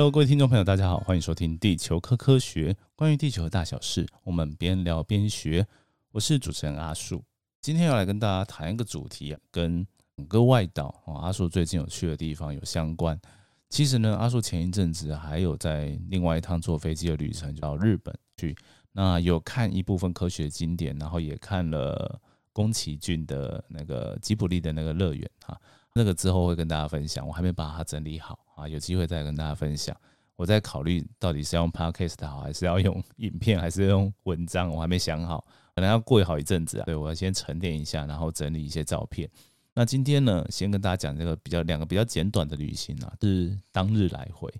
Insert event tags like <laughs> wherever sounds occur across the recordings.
Hello，各位听众朋友，大家好，欢迎收听《地球科科学》，关于地球的大小事，我们边聊边学。我是主持人阿树，今天要来跟大家谈一个主题，跟整个外岛哦，阿树最近有去的地方有相关。其实呢，阿树前一阵子还有在另外一趟坐飞机的旅程，到日本去。那有看一部分科学经典，然后也看了宫崎骏的那个吉卜力的那个乐园哈。那个之后会跟大家分享，我还没把它整理好啊，有机会再跟大家分享。我在考虑到底是要用 podcast 好，还是要用影片，还是用文章，我还没想好，可能要过好一阵子啊。对我要先沉淀一下，然后整理一些照片。那今天呢，先跟大家讲这个比较两个比较简短的旅行啊，是当日来回，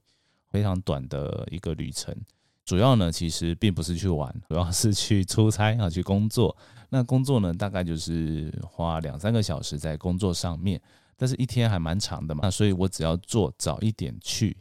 非常短的一个旅程。主要呢，其实并不是去玩，主要是去出差啊，去工作。那工作呢，大概就是花两三个小时在工作上面。但是一天还蛮长的嘛，那所以我只要坐早一点去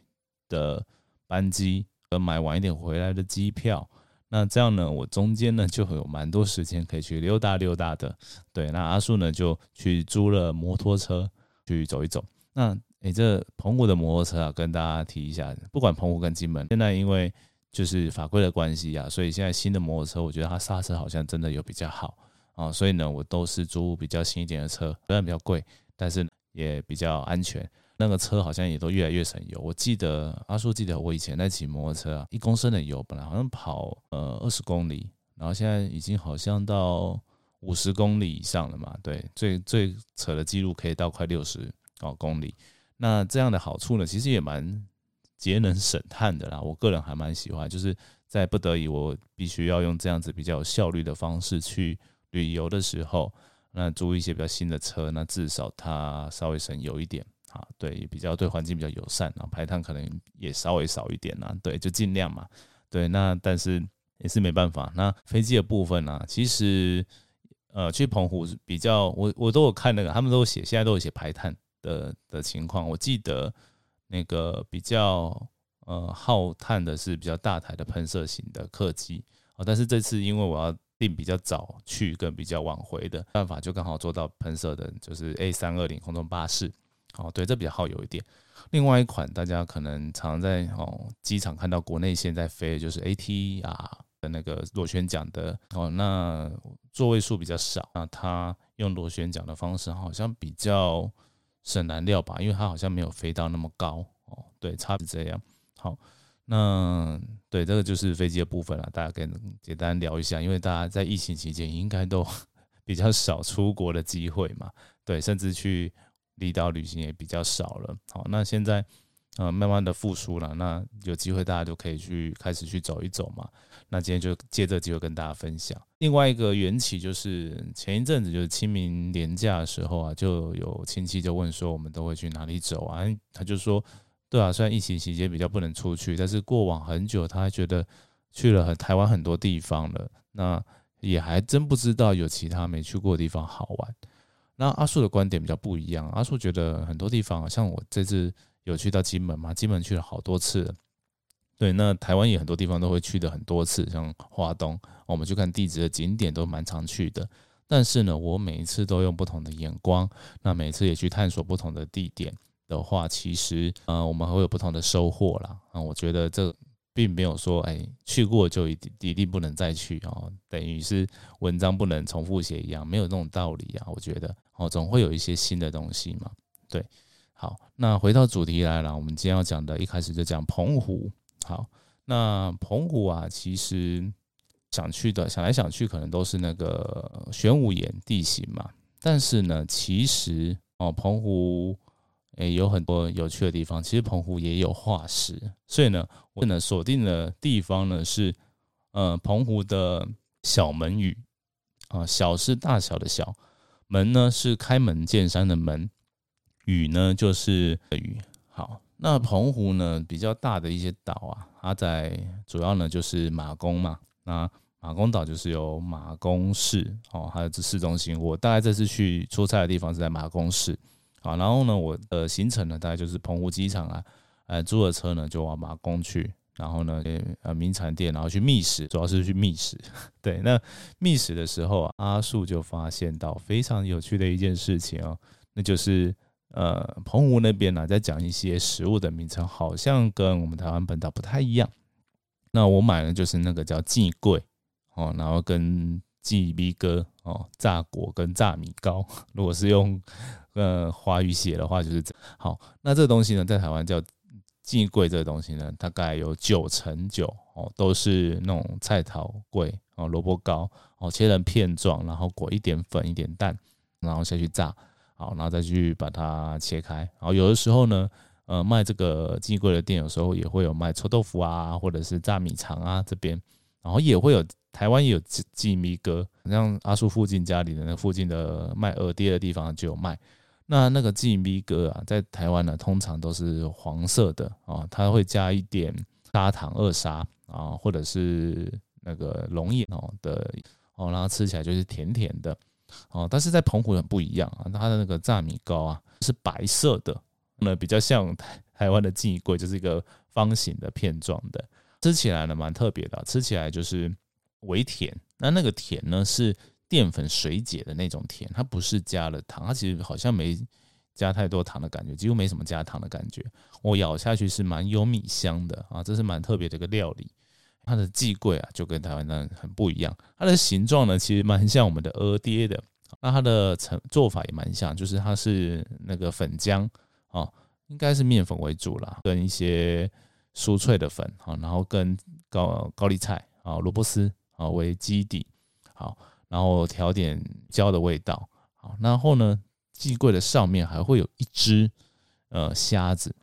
的班机，和买晚一点回来的机票，那这样呢，我中间呢就会有蛮多时间可以去溜达溜达的。对，那阿树呢就去租了摩托车去走一走。那诶，这澎湖的摩托车啊，跟大家提一下，不管澎湖跟金门，现在因为就是法规的关系啊，所以现在新的摩托车，我觉得它刹车好像真的有比较好啊，所以呢，我都是租比较新一点的车，虽然比较贵，但是。也比较安全，那个车好像也都越来越省油。我记得阿叔记得我以前在骑摩托车啊，一公升的油本来好像跑呃二十公里，然后现在已经好像到五十公里以上了嘛。对，最最扯的记录可以到快六十哦公里。那这样的好处呢，其实也蛮节能省碳的啦。我个人还蛮喜欢，就是在不得已我必须要用这样子比较有效率的方式去旅游的时候。那租一些比较新的车，那至少它稍微省油一点啊，对，也比较对环境比较友善啊，排碳可能也稍微少一点啊，对，就尽量嘛，对，那但是也是没办法。那飞机的部分呢，其实呃去澎湖比较，我我都有看那个，他们都有写，现在都有写排碳的的情况。我记得那个比较呃耗碳的是比较大台的喷射型的客机啊，但是这次因为我要。定比较早去跟比较晚回的办法，就刚好做到喷射的，就是 A 三二零空中巴士。哦，对，这比较好有一点。另外一款大家可能常在哦机场看到国内现在飞的就是 AT 啊的那个螺旋桨的哦，那座位数比较少，那它用螺旋桨的方式好像比较省燃料吧，因为它好像没有飞到那么高哦。对，差别这样。好。那对这个就是飞机的部分了，大家跟简单聊一下，因为大家在疫情期间应该都 <laughs> 比较少出国的机会嘛，对，甚至去离岛旅行也比较少了。好，那现在呃慢慢的复苏了，那有机会大家就可以去开始去走一走嘛。那今天就借这机会跟大家分享。另外一个缘起就是前一阵子就是清明年假的时候啊，就有亲戚就问说我们都会去哪里走啊？他就说。对啊，虽然疫情期间比较不能出去，但是过往很久，他还觉得去了很台湾很多地方了，那也还真不知道有其他没去过的地方好玩。那阿树的观点比较不一样，阿树觉得很多地方，像我这次有去到金门嘛，金门去了好多次。对，那台湾也很多地方都会去的很多次，像华东，我们去看地质的景点都蛮常去的。但是呢，我每一次都用不同的眼光，那每次也去探索不同的地点。的话，其实呃，我们会有不同的收获啦。啊，我觉得这并没有说，哎，去过就一定一定不能再去哦，等于是文章不能重复写一样，没有那种道理啊。我觉得哦，总会有一些新的东西嘛。对，好，那回到主题来了，我们今天要讲的，一开始就讲澎湖。好，那澎湖啊，其实想去的，想来想去，可能都是那个玄武岩地形嘛。但是呢，其实哦，澎湖。诶，有很多有趣的地方。其实澎湖也有化石，所以呢，我呢锁定的地方呢是，呃，澎湖的小门屿啊，小是大小的小，门呢是开门见山的门，屿呢就是屿。好，那澎湖呢比较大的一些岛啊，它在主要呢就是马公嘛，那马公岛就是有马公市哦，还有这市中心。我大概这次去出差的地方是在马公市。好，然后呢，我的行程呢，大概就是澎湖机场啊，呃，租了车呢，就往马公去，然后呢，呃，名产店，然后去觅食，主要是去觅食。<laughs> 对，那觅食的时候，阿树就发现到非常有趣的一件事情哦，那就是呃，澎湖那边呢，在讲一些食物的名称，好像跟我们台湾本岛不太一样。那我买的就是那个叫季桂哦，然后跟季米哥哦，炸果跟炸米糕。<laughs> 如果是用呃华语写的话，就是这好。那这个东西呢，在台湾叫季桂，这个东西呢，大概有九成九哦，都是那种菜头桂哦，萝卜糕哦，切成片状，然后裹一点粉，一点蛋，然后下去炸。好，然后再去把它切开。然后有的时候呢，呃，卖这个鸡贵的店，有时候也会有卖臭豆腐啊，或者是炸米肠啊这边。然后也会有台湾也有鸡鸡米哥，像阿叔附近家里的那附近的卖耳爹的地方就有卖。那那个鸡米哥啊，在台湾呢，通常都是黄色的啊，它会加一点砂糖二砂啊，或者是那个龙眼哦的哦，然后吃起来就是甜甜的。哦，但是在澎湖很不一样啊，它的那个炸米糕啊是白色的，那比较像台台湾的季桂，就是一个方形的片状的，吃起来呢蛮特别的，吃起来就是微甜。那那个甜呢是淀粉水解的那种甜，它不是加了糖，它其实好像没加太多糖的感觉，几乎没什么加糖的感觉。我咬下去是蛮有米香的啊，这是蛮特别的一个料理。它的季桂啊，就跟台湾那很不一样。它的形状呢，其实蛮像我们的鹅爹的。那它的成做法也蛮像，就是它是那个粉浆啊，应该是面粉为主啦，跟一些酥脆的粉啊，然后跟高高丽菜啊、萝卜丝啊为基底，好，然后调点椒的味道，好，然后呢，季桂的上面还会有一只呃虾子。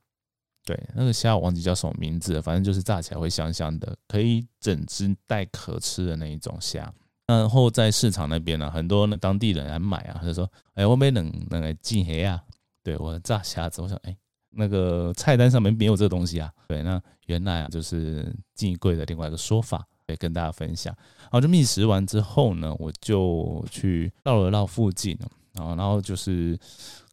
对，那个虾我忘记叫什么名字了，反正就是炸起来会香香的，可以整只带壳吃的那一种虾。然后在市场那边呢，很多那当地人来买啊，他就说：“哎，我没能能来进黑啊。”对我炸虾子，我想，哎，那个菜单上面没有这个东西啊。对，那原来啊就是进柜的另外一个说法，对，跟大家分享。好，就觅食完之后呢，我就去绕了绕附近，然后然后就是。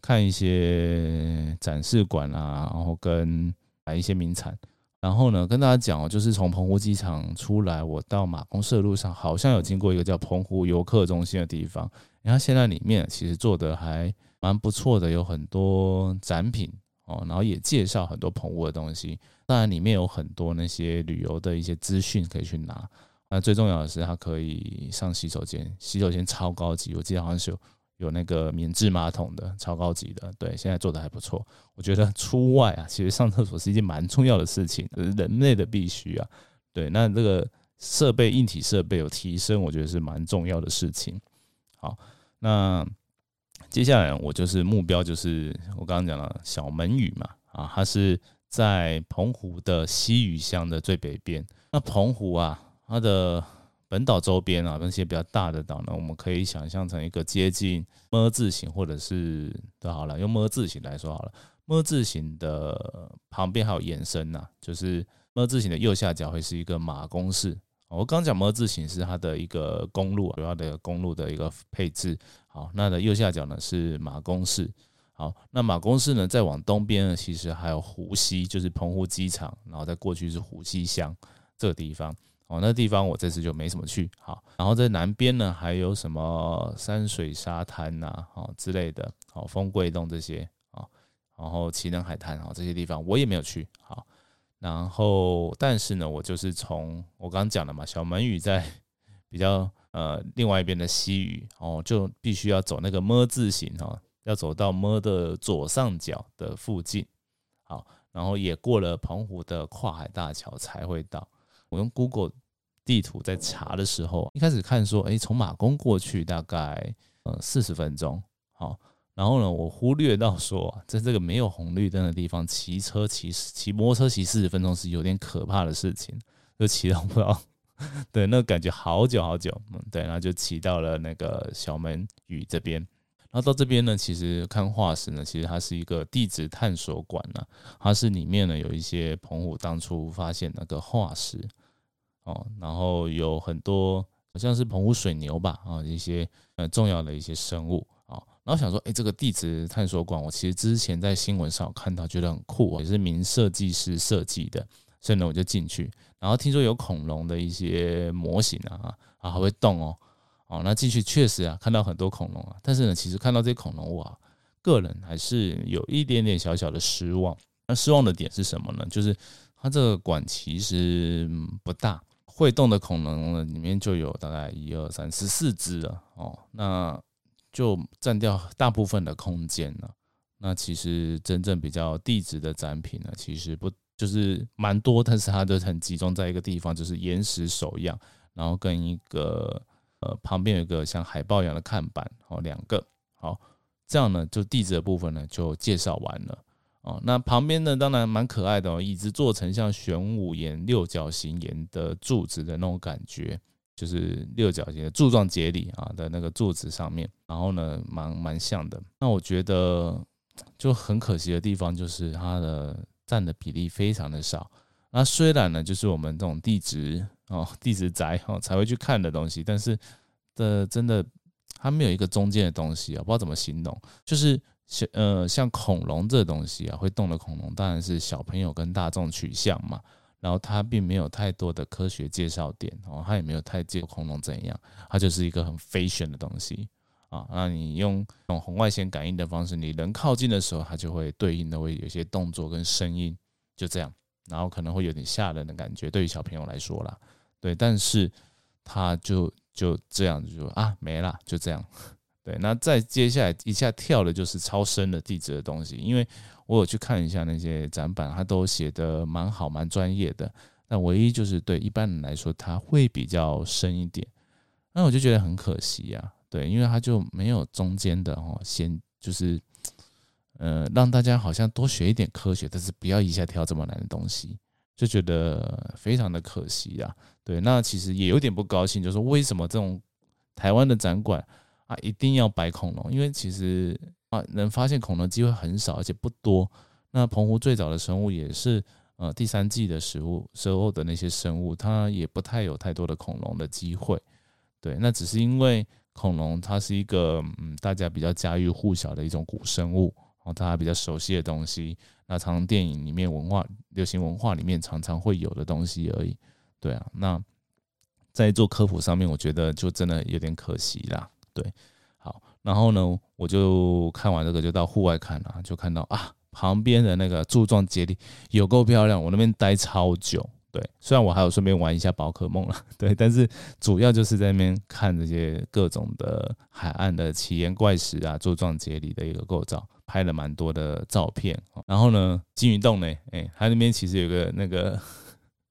看一些展示馆啊，然后跟买一些名产，然后呢，跟大家讲哦，就是从澎湖机场出来，我到马公社路上，好像有经过一个叫澎湖游客中心的地方。然后现在里面其实做的还蛮不错的，有很多展品哦，然后也介绍很多澎湖的东西。当然里面有很多那些旅游的一些资讯可以去拿。那最重要的是，它可以上洗手间，洗手间超高级，我记得好像是有。有那个免治马桶的，超高级的，对，现在做的还不错。我觉得出外啊，其实上厕所是一件蛮重要的事情，人类的必须啊。对，那这个设备硬体设备有提升，我觉得是蛮重要的事情。好，那接下来我就是目标就是我刚刚讲了小门语嘛，啊，它是在澎湖的西屿乡的最北边。那澎湖啊，它的本岛周边啊，那些比较大的岛呢，我们可以想象成一个接近么字形，或者是都好了，用么字形来说好了。么字形的旁边还有延伸呐，就是么字形的右下角会是一个马公市。我刚讲么字形是它的一个公路，主要的公路的一个配置。好，那的右下角呢是马公市。好，那马公市呢再往东边呢，其实还有湖西，就是澎湖机场，然后再过去是湖西乡这个地方。哦，那地方我这次就没什么去。好，然后在南边呢，还有什么山水沙滩呐，哦之类的，好，丰贵洞这些啊，然后奇能海滩啊这些地方我也没有去。好，然后但是呢，我就是从我刚刚讲的嘛，小门屿在比较呃另外一边的西屿，哦，就必须要走那个么字形哦，要走到么的左上角的附近。好，然后也过了澎湖的跨海大桥才会到。我用 Google。地图在查的时候，一开始看说，哎，从马公过去大概呃四十分钟，好，然后呢，我忽略到说，在这个没有红绿灯的地方，骑车骑骑摩托车骑四十分钟是有点可怕的事情，就骑到不知道，<laughs> 对，那感觉好久好久，嗯，对，然后就骑到了那个小门屿这边，然后到这边呢，其实看化石呢，其实它是一个地质探索馆呢，它是里面呢有一些澎湖当初发现那个化石。哦，然后有很多好像是澎湖水牛吧，啊，一些呃重要的一些生物啊，然后想说，哎，这个地质探索馆，我其实之前在新闻上看到，觉得很酷，也是名设计师设计的，所以呢，我就进去，然后听说有恐龙的一些模型啊，啊，还会动哦，哦，那进去确实啊，看到很多恐龙啊，但是呢，其实看到这些恐龙哇，个人还是有一点点小小的失望。那失望的点是什么呢？就是它这个馆其实不大，会动的恐龙呢里面就有大概一二三十四只了哦，那就占掉大部分的空间了。那其实真正比较地质的展品呢，其实不就是蛮多，但是它都很集中在一个地方，就是岩石手样，然后跟一个呃旁边有一个像海报一样的看板，哦两个，好，这样呢就地质的部分呢就介绍完了。哦，那旁边呢，当然蛮可爱的哦，椅子做成像玄武岩六角形岩的柱子的那种感觉，就是六角形的柱状节理啊的那个柱子上面，然后呢，蛮蛮像的。那我觉得就很可惜的地方就是它的占的比例非常的少。那虽然呢，就是我们这种地质哦，地质宅哦才会去看的东西，但是的真的它没有一个中间的东西啊，不知道怎么形容，就是。像呃像恐龙这东西啊，会动的恐龙当然是小朋友跟大众取向嘛。然后它并没有太多的科学介绍点哦，它也没有太介恐龙怎样，它就是一个很飞旋的东西啊。那你用用红外线感应的方式，你人靠近的时候，它就会对应的会有些动作跟声音，就这样。然后可能会有点吓人的感觉，对于小朋友来说啦，对。但是他就就这样就啊没了，就这样。<laughs> 对，那再接下来一下跳的就是超深的地质的东西，因为我有去看一下那些展板，它都写的蛮好、蛮专业的。那唯一就是对一般人来说，它会比较深一点。那我就觉得很可惜呀，对，因为它就没有中间的哦，先就是，呃，让大家好像多学一点科学，但是不要一下跳这么难的东西，就觉得非常的可惜呀。对，那其实也有点不高兴，就是为什么这种台湾的展馆。啊，一定要摆恐龙，因为其实啊，能发现恐龙机会很少，而且不多。那澎湖最早的生物也是呃第三季的食物时候的那些生物，它也不太有太多的恐龙的机会。对，那只是因为恐龙它是一个嗯大家比较家喻户晓的一种古生物，然后大家比较熟悉的东西。那常常电影里面文化、流行文化里面常常会有的东西而已。对啊，那在做科普上面，我觉得就真的有点可惜啦。对，好，然后呢，我就看完这个就到户外看了，就看到啊，旁边的那个柱状节理有够漂亮，我那边待超久。对，虽然我还有顺便玩一下宝可梦了，<laughs> 对，但是主要就是在那边看这些各种的海岸的奇岩怪石啊，柱状节理的一个构造，拍了蛮多的照片。然后呢，金鱼洞呢，哎，它那边其实有个那个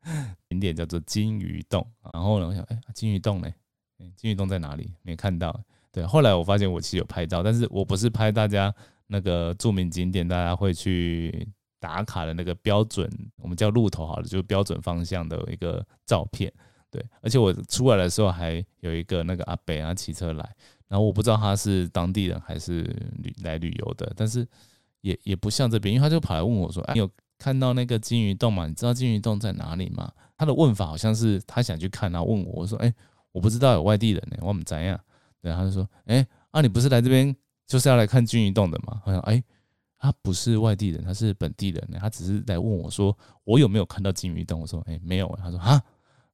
<laughs> 景点叫做金鱼洞。然后呢，我想，哎，金鱼洞呢？金鱼洞在哪里？没看到。对，后来我发现我其实有拍照，但是我不是拍大家那个著名景点，大家会去打卡的那个标准，我们叫路头好了，就是标准方向的一个照片。对，而且我出来的时候还有一个那个阿北啊骑车来，然后我不知道他是当地人还是旅来旅游的，但是也也不像这边，因为他就跑来问我说：“哎，你有看到那个金鱼洞吗？你知道金鱼洞在哪里吗？”他的问法好像是他想去看，然后问我，我说：“哎，我不知道有外地人呢，我们怎样？”对，他就说：“哎，啊，你不是来这边就是要来看金鱼洞的吗？”好像哎，他不是外地人，他是本地人呢。他只是来问我说：“我有没有看到金鱼洞？”我说：“哎，没有。”他说：“哈。”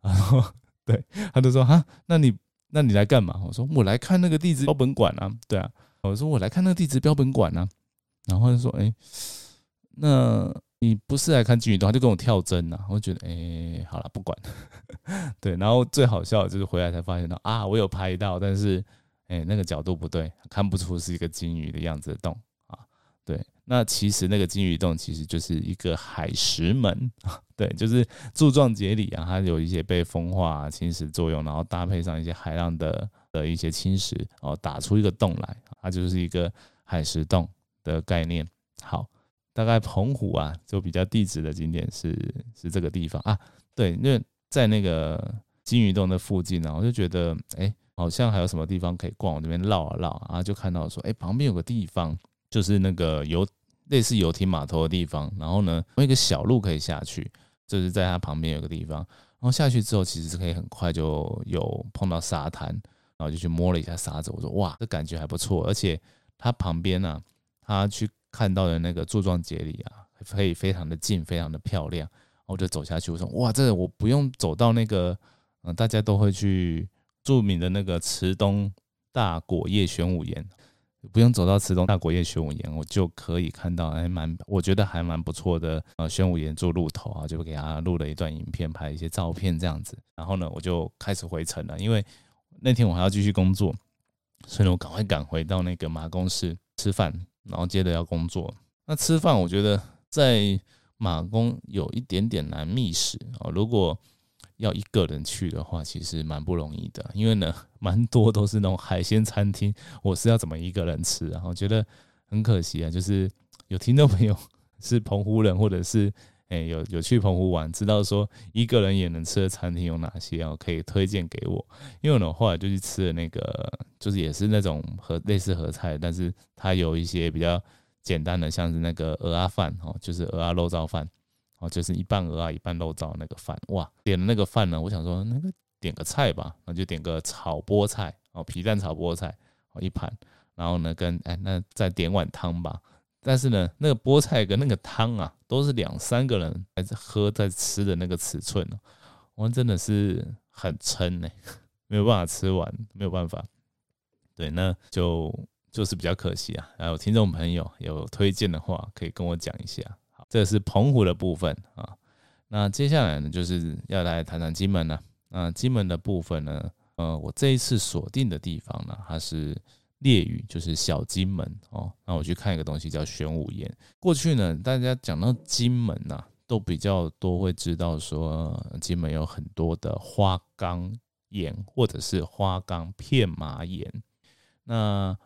然后对，他就说：“哈，那你那你来干嘛？”我说：“我来看那个地质标本馆啊。”对啊，我说：“我来看那个地质标本馆啊。”然后他说：“哎，那你不是来看金鱼洞？”他就跟我跳针呐。我觉得：“哎，好了，不管。<laughs> ”对，然后最好笑的就是回来才发现到啊，我有拍到，但是。哎，那个角度不对，看不出是一个金鱼的样子的洞啊。对，那其实那个金鱼洞其实就是一个海石门，对，就是柱状节理啊，它有一些被风化侵蚀作用，然后搭配上一些海浪的的一些侵蚀，然后打出一个洞来，它就是一个海蚀洞的概念。好，大概澎湖啊，就比较地质的景点是是这个地方啊。对，因为在那个金鱼洞的附近呢，我就觉得哎。好像还有什么地方可以逛，我这边绕啊绕啊，就看到说，哎，旁边有个地方，就是那个游类似游艇码头的地方，然后呢，有一个小路可以下去，就是在它旁边有个地方，然后下去之后，其实是可以很快就有碰到沙滩，然后就去摸了一下沙子，我说哇，这感觉还不错，而且它旁边呢，它去看到的那个柱状节理啊，可以非常的近，非常的漂亮，我就走下去，我说哇，这个我不用走到那个，嗯，大家都会去。著名的那个池东大果叶玄武岩，不用走到慈东大国业玄武岩，我就可以看到还蛮，我觉得还蛮不错的。呃，玄武岩做路头啊，就给他录了一段影片，拍一些照片这样子。然后呢，我就开始回程了，因为那天我还要继续工作，所以呢我赶快赶回到那个马公市吃饭，然后接着要工作。那吃饭，我觉得在马公有一点点难觅食啊。如果要一个人去的话，其实蛮不容易的，因为呢，<laughs> 蛮多都是那种海鲜餐厅，我是要怎么一个人吃？然后觉得很可惜啊，就是有听众朋友 <laughs> 是澎湖人，或者是诶有有去澎湖玩，知道说一个人也能吃的餐厅有哪些哦，可以推荐给我。因为呢，后来就去吃了那个，就是也是那种和类似合菜，但是它有一些比较简单的，像是那个鹅鸭饭哦，就是鹅鸭肉燥饭。哦，就是一半鹅啊，一半肉燥那个饭，哇，点的那个饭呢，我想说那个点个菜吧，那就点个炒菠菜哦，皮蛋炒菠菜哦一盘，然后呢跟哎那再点碗汤吧，但是呢那个菠菜跟那个汤啊都是两三个人还是喝在吃的那个尺寸哦，我真的是很撑呢，没有办法吃完，没有办法，对，那就就是比较可惜啊，然后听众朋友有推荐的话可以跟我讲一下。这是澎湖的部分啊，那接下来呢，就是要来谈谈金门了。那金门的部分呢，呃，我这一次锁定的地方呢，它是烈屿，就是小金门哦。那我去看一个东西叫玄武岩。过去呢，大家讲到金门呐，都比较多会知道说，金门有很多的花岗岩或者是花岗片麻岩。那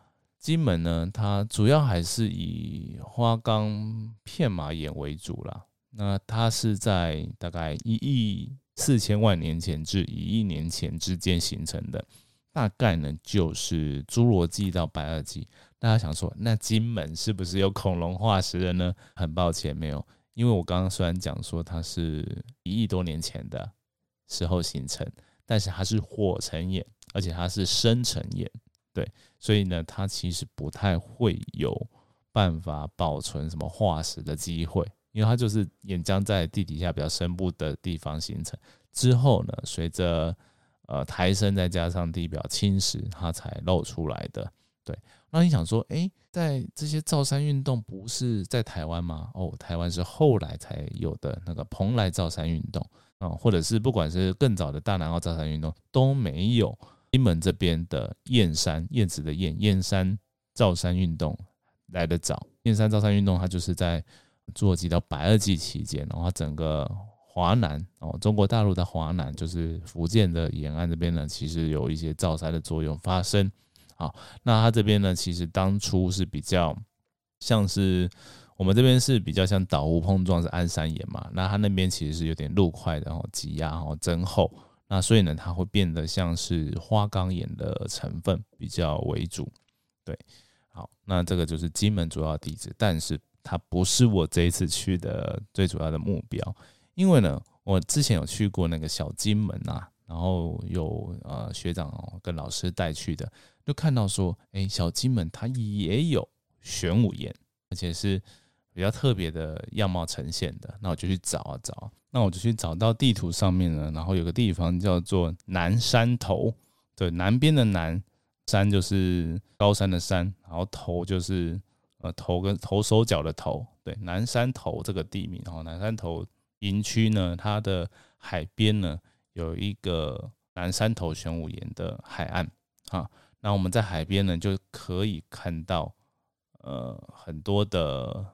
金门呢，它主要还是以花岗片麻岩为主啦。那它是在大概一亿四千万年前至一亿年前之间形成的，大概呢就是侏罗纪到白垩纪。大家想说，那金门是不是有恐龙化石的呢？很抱歉，没有，因为我刚刚虽然讲说它是一亿多年前的时候形成，但是它是火成岩，而且它是深成岩。对，所以呢，它其实不太会有办法保存什么化石的机会，因为它就是岩浆在地底下比较深部的地方形成之后呢，随着呃抬升再加上地表侵蚀，它才露出来的。对，那你想说，哎，在这些造山运动不是在台湾吗？哦，台湾是后来才有的那个蓬莱造山运动啊，或者是不管是更早的大南澳造山运动都没有。金门这边的燕山，燕子的燕，燕山造山运动来得早。燕山造山运动，它就是在侏罗纪到白垩纪期间，然后整个华南哦，中国大陆的华南，就是福建的沿岸这边呢，其实有一些造山的作用发生。好，那它这边呢，其实当初是比较像是我们这边是比较像岛湖碰撞是安山岩嘛，那它那边其实是有点陆块，然后挤压，然后增厚。那所以呢，它会变得像是花岗岩的成分比较为主，对，好，那这个就是金门主要地址，但是它不是我这一次去的最主要的目标，因为呢，我之前有去过那个小金门啊，然后有呃学长跟老师带去的，就看到说，哎，小金门它也有玄武岩，而且是。比较特别的样貌呈现的，那我就去找啊找，那我就去找到地图上面呢，然后有个地方叫做南山头，对，南边的南山就是高山的山，然后头就是呃头跟头手脚的头，对，南山头这个地名，然后南山头营区呢，它的海边呢有一个南山头玄武岩的海岸啊，那我们在海边呢就可以看到呃很多的。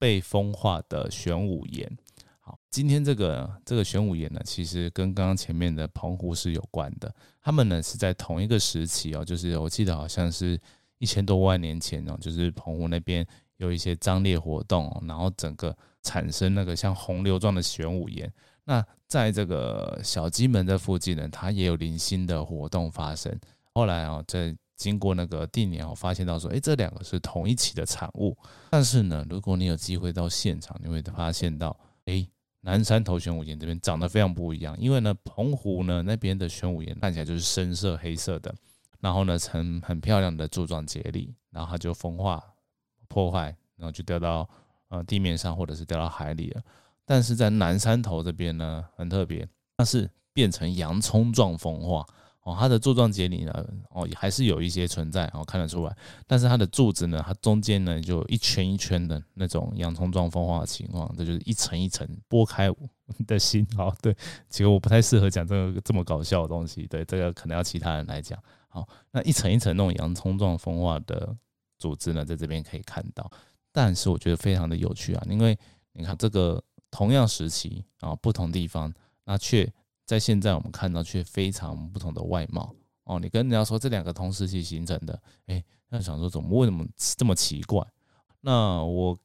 被风化的玄武岩，好，今天这个这个玄武岩呢，其实跟刚刚前面的澎湖是有关的。他们呢是在同一个时期哦，就是我记得好像是一千多万年前哦，就是澎湖那边有一些张裂活动，然后整个产生那个像洪流状的玄武岩。那在这个小金门的附近呢，它也有零星的活动发生。后来哦，在经过那个地年，我发现到说，哎，这两个是同一起的产物。但是呢，如果你有机会到现场，你会发现到，哎，南山头玄武岩这边长得非常不一样。因为呢，澎湖呢那边的玄武岩看起来就是深色黑色的，然后呢，呈很漂亮的柱状节理，然后它就风化破坏，然后就掉到呃地面上或者是掉到海里了。但是在南山头这边呢，很特别，它是变成洋葱状风化。哦，它的柱状节理呢，哦，还是有一些存在，哦，看得出来。但是它的柱子呢，它中间呢就一圈一圈的那种洋葱状风化的情况，这就是一层一层剥开的心。好，对，其实我不太适合讲这个这么搞笑的东西，对，这个可能要其他人来讲。好，那一层一层那种洋葱状风化的组织呢，在这边可以看到。但是我觉得非常的有趣啊，因为你看这个同样时期啊，不同地方，那却。在现在我们看到却非常不同的外貌哦，你跟人家说这两个同时期形成的，哎，那想说怎么为什么这么奇怪？那我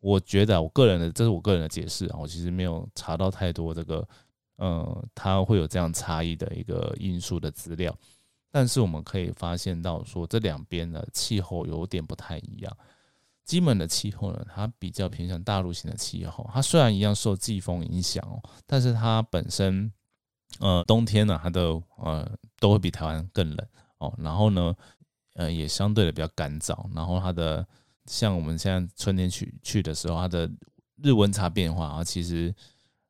我觉得我个人的这是我个人的解释啊，我其实没有查到太多这个呃，它会有这样差异的一个因素的资料，但是我们可以发现到说这两边的气候有点不太一样。基本的气候呢，它比较偏向大陆型的气候，它虽然一样受季风影响哦，但是它本身。呃，冬天呢，它的呃都会比台湾更冷哦。然后呢，呃，也相对的比较干燥。然后它的像我们现在春天去去的时候，它的日温差变化啊，其实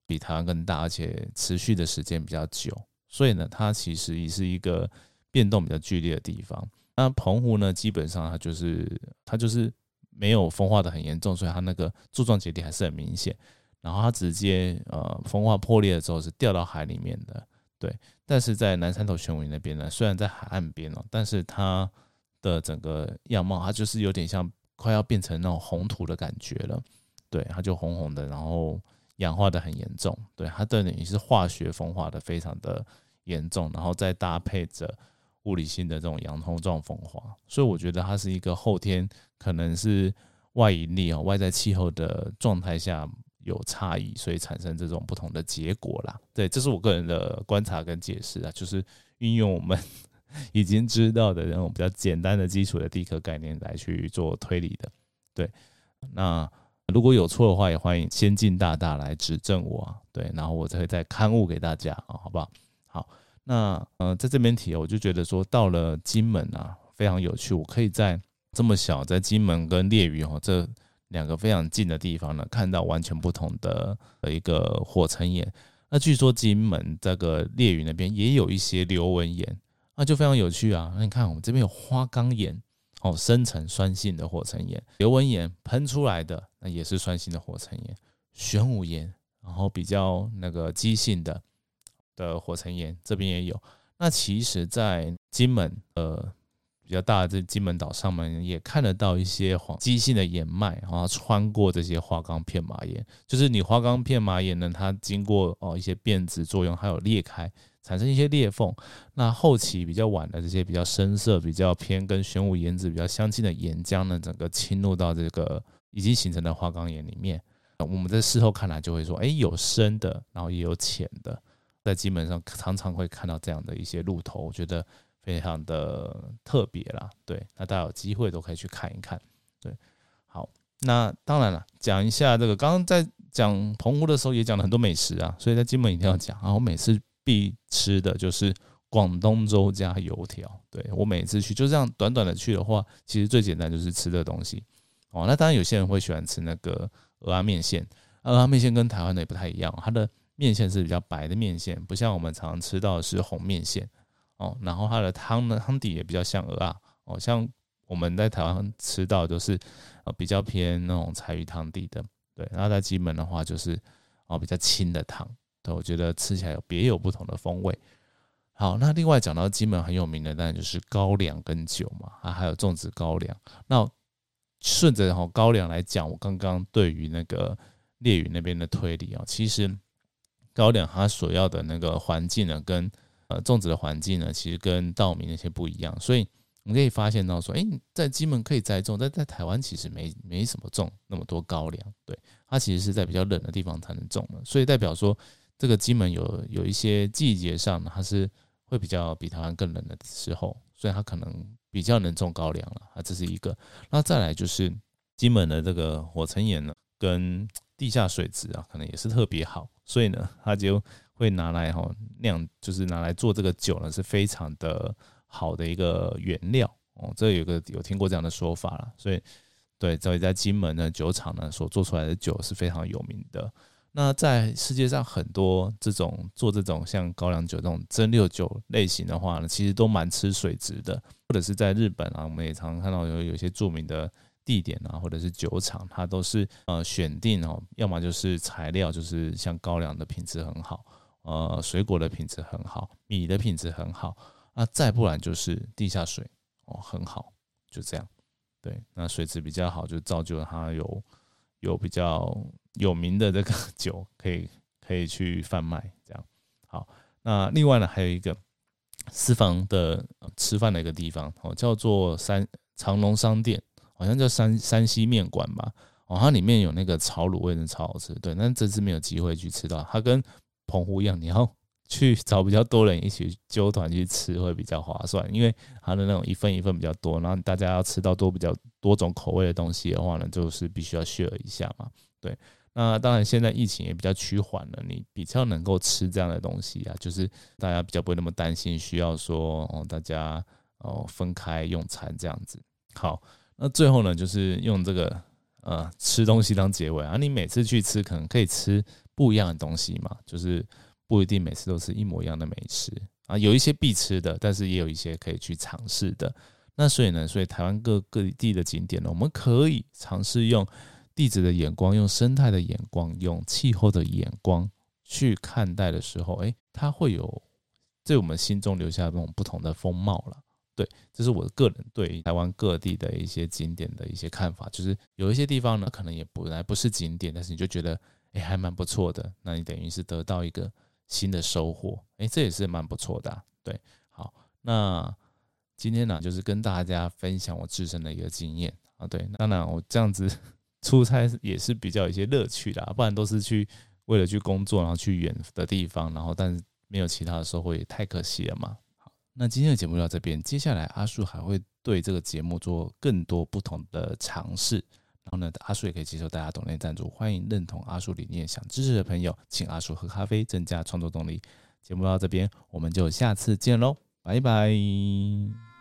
比台湾更大，而且持续的时间比较久。所以呢，它其实也是一个变动比较剧烈的地方。那澎湖呢，基本上它就是它就是没有风化的很严重，所以它那个柱状节点还是很明显。然后它直接呃风化破裂了之后是掉到海里面的，对。但是在南山头玄武岩那边呢，虽然在海岸边哦，但是它的整个样貌它就是有点像快要变成那种红土的感觉了，对，它就红红的，然后氧化的很严重，对，它的等于是化学风化的非常的严重，然后再搭配着物理性的这种洋葱状风化，所以我觉得它是一个后天可能是外引力哦，外在气候的状态下。有差异，所以产生这种不同的结果啦。对，这是我个人的观察跟解释啊，就是运用我们 <laughs> 已经知道的那种比较简单的基础的地壳概念来去做推理的。对，那如果有错的话，也欢迎先进大大来指正我。对，然后我才会再刊物给大家啊，好不好？好，那呃，在这边提，我就觉得说到了金门啊，非常有趣。我可以在这么小，在金门跟烈屿哦这。两个非常近的地方呢，看到完全不同的一个火成岩。那据说金门这个烈屿那边也有一些流纹岩，那就非常有趣啊。那你看我们这边有花岗岩，哦，深层酸性的火成岩；流纹岩喷出来的那也是酸性的火成岩；玄武岩，然后比较那个基性的的火成岩，这边也有。那其实，在金门，呃。比较大的这金门岛上面也看得到一些黄基性的岩脉，然后穿过这些花岗片麻岩，就是你花岗片麻岩呢，它经过哦一些变质作用，还有裂开，产生一些裂缝。那后期比较晚的这些比较深色、比较偏跟玄武岩质比较相近的岩浆呢，整个侵入到这个已经形成的花岗岩里面。我们在事后看来就会说，哎，有深的，然后也有浅的，在基本上常常会看到这样的一些路头，我觉得。非常的特别啦，对，那大家有机会都可以去看一看，对，好，那当然了，讲一下这个，刚刚在讲澎湖的时候也讲了很多美食啊，所以在金门一定要讲啊，我每次必吃的就是广东粥加油条，对我每次去就这样短短的去的话，其实最简单就是吃这东西哦，那当然有些人会喜欢吃那个鹅阿面线，鹅阿面线跟台湾的也不太一样，它的面线是比较白的面线，不像我们常常吃到的是红面线。哦，然后它的汤呢，汤底也比较像鹅啊，哦，像我们在台湾吃到都是呃比较偏那种柴鱼汤底的，对，然后在金门的话就是哦比较清的汤，对，我觉得吃起来有别有不同的风味。好，那另外讲到金门很有名的，当然就是高粱跟酒嘛，啊，还有种植高粱。那顺着哈高粱来讲，我刚刚对于那个烈屿那边的推理啊，其实高粱它所要的那个环境呢，跟呃，种植的环境呢，其实跟稻米那些不一样，所以我们可以发现到说，哎，在金门可以栽种，但在台湾其实没没什么种那么多高粱，对，它其实是在比较冷的地方才能种的，所以代表说这个金门有有一些季节上它是会比较比台湾更冷的时候，所以它可能比较能种高粱了啊，这是一个。那再来就是金门的这个火成岩呢，跟地下水质啊，可能也是特别好，所以呢，它就。会拿来哈酿，就是拿来做这个酒呢，是非常的好的一个原料哦。这有个有听过这样的说法了，所以对，所以在金门的酒厂呢所做出来的酒是非常有名的。那在世界上很多这种做这种像高粱酒这种蒸馏酒类型的话呢，其实都蛮吃水质的，或者是在日本啊，我们也常常看到有有些著名的地点啊，或者是酒厂，它都是呃选定哦，要么就是材料就是像高粱的品质很好，呃，水果的品质很好，米的品质很好，那再不然就是地下水哦很好，就这样，对，那水质比较好，就造就了它有有比较。有名的这个酒可以可以去贩卖，这样好。那另外呢，还有一个私房的吃饭的一个地方哦，叫做山长隆商店，好像叫山山西面馆吧。哦，它里面有那个炒卤味，真的超好吃。对，但这次没有机会去吃到。它跟澎湖一样，你要 <laughs> 去找比较多人一起揪团去吃会比较划算，因为它的那种一份一份比较多，然后大家要吃到多比较多种口味的东西的话呢，就是必须要 share 一下嘛。对。那当然，现在疫情也比较趋缓了，你比较能够吃这样的东西啊，就是大家比较不会那么担心，需要说哦，大家哦分开用餐这样子。好，那最后呢，就是用这个呃吃东西当结尾啊，你每次去吃可能可以吃不一样的东西嘛，就是不一定每次都是一模一样的美食啊，有一些必吃的，但是也有一些可以去尝试的。那所以呢，所以台湾各各地的景点呢，我们可以尝试用。地质的眼光，用生态的眼光，用气候的眼光去看待的时候，哎，它会有在我们心中留下那种不同的风貌了。对，这是我个人对台湾各地的一些景点的一些看法。就是有一些地方呢，可能也本来不是景点，但是你就觉得，哎，还蛮不错的。那你等于是得到一个新的收获，哎，这也是蛮不错的。对，好，那今天呢，就是跟大家分享我自身的一个经验啊。对，当然我这样子。<laughs> 出差也是比较有一些乐趣的，啊不然都是去为了去工作，然后去远的地方，然后但是没有其他的收获，也太可惜了嘛。好，那今天的节目就到这边，接下来阿树还会对这个节目做更多不同的尝试，然后呢，阿叔也可以接受大家懂内赞助，欢迎认同阿叔理念、想支持的朋友，请阿叔喝咖啡，增加创作动力。节目到这边，我们就下次见喽，拜拜。